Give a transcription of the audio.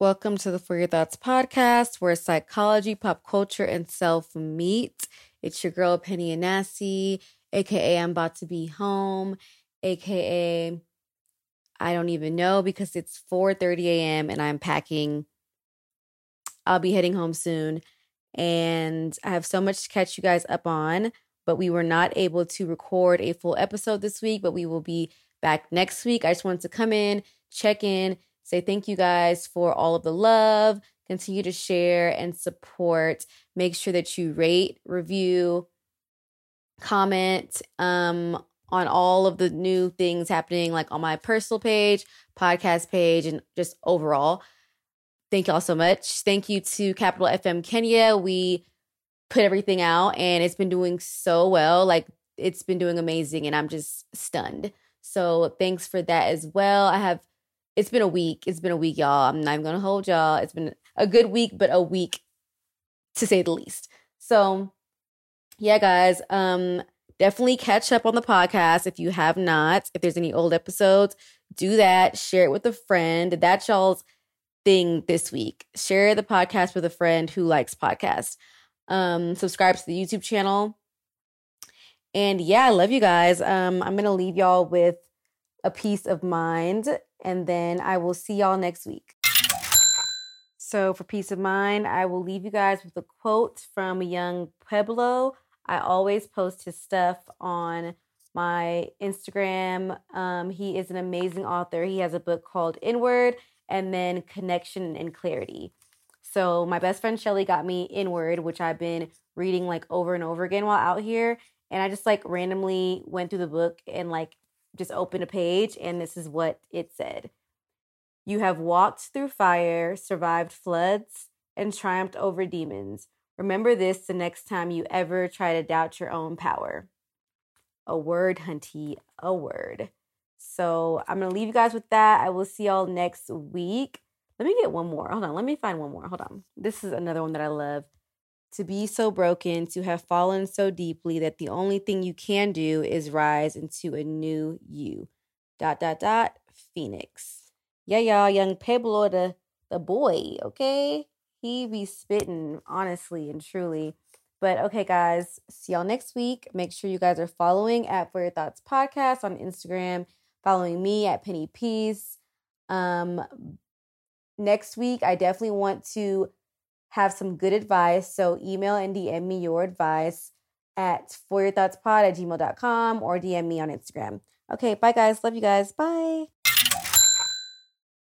Welcome to the For Your Thoughts podcast, where psychology, pop culture, and self meet. It's your girl Penny Anasi, aka I'm about to be home, aka I don't even know because it's 4:30 a.m. and I'm packing. I'll be heading home soon, and I have so much to catch you guys up on. But we were not able to record a full episode this week, but we will be back next week. I just wanted to come in, check in say thank you guys for all of the love. Continue to share and support. Make sure that you rate, review, comment um, on all of the new things happening, like on my personal page, podcast page, and just overall. Thank y'all so much. Thank you to Capital FM Kenya. We put everything out and it's been doing so well. Like it's been doing amazing and I'm just stunned. So thanks for that as well. I have it's been a week. It's been a week, y'all. I'm not even gonna hold y'all. It's been a good week, but a week to say the least. So yeah, guys, um, definitely catch up on the podcast if you have not. If there's any old episodes, do that. Share it with a friend. That's y'all's thing this week. Share the podcast with a friend who likes podcasts. Um, subscribe to the YouTube channel. And yeah, I love you guys. Um, I'm gonna leave y'all with a peace of mind and then I will see y'all next week. So, for peace of mind, I will leave you guys with a quote from yung Pueblo. I always post his stuff on my Instagram. Um, he is an amazing author. He has a book called Inward and then Connection and Clarity. So, my best friend Shelly got me Inward, which I've been reading like over and over again while out here. And I just like randomly went through the book and like just opened a page and this is what it said. You have walked through fire, survived floods, and triumphed over demons. Remember this the next time you ever try to doubt your own power. A word, hunty, a word. So I'm to leave you guys with that. I will see y'all next week. Let me get one more. Hold on. Let me find one more. Hold on. This is another one that I love to be so broken, to have fallen so deeply that the only thing you can do is rise into a new you. Dot dot dot Phoenix. Yeah, y'all, yung Pueblo the the boy, okay? He be spitting honestly and truly. But okay, guys, see y'all next week. Make sure you guys are following at For Your Thoughts Podcast on Instagram, following me at Penny Peace. Um next week, I definitely want to have some good advice. So email and DM me your advice at foryourthoughtspod at gmail.com or DM me on Instagram. Okay, bye guys. Love you guys. Bye.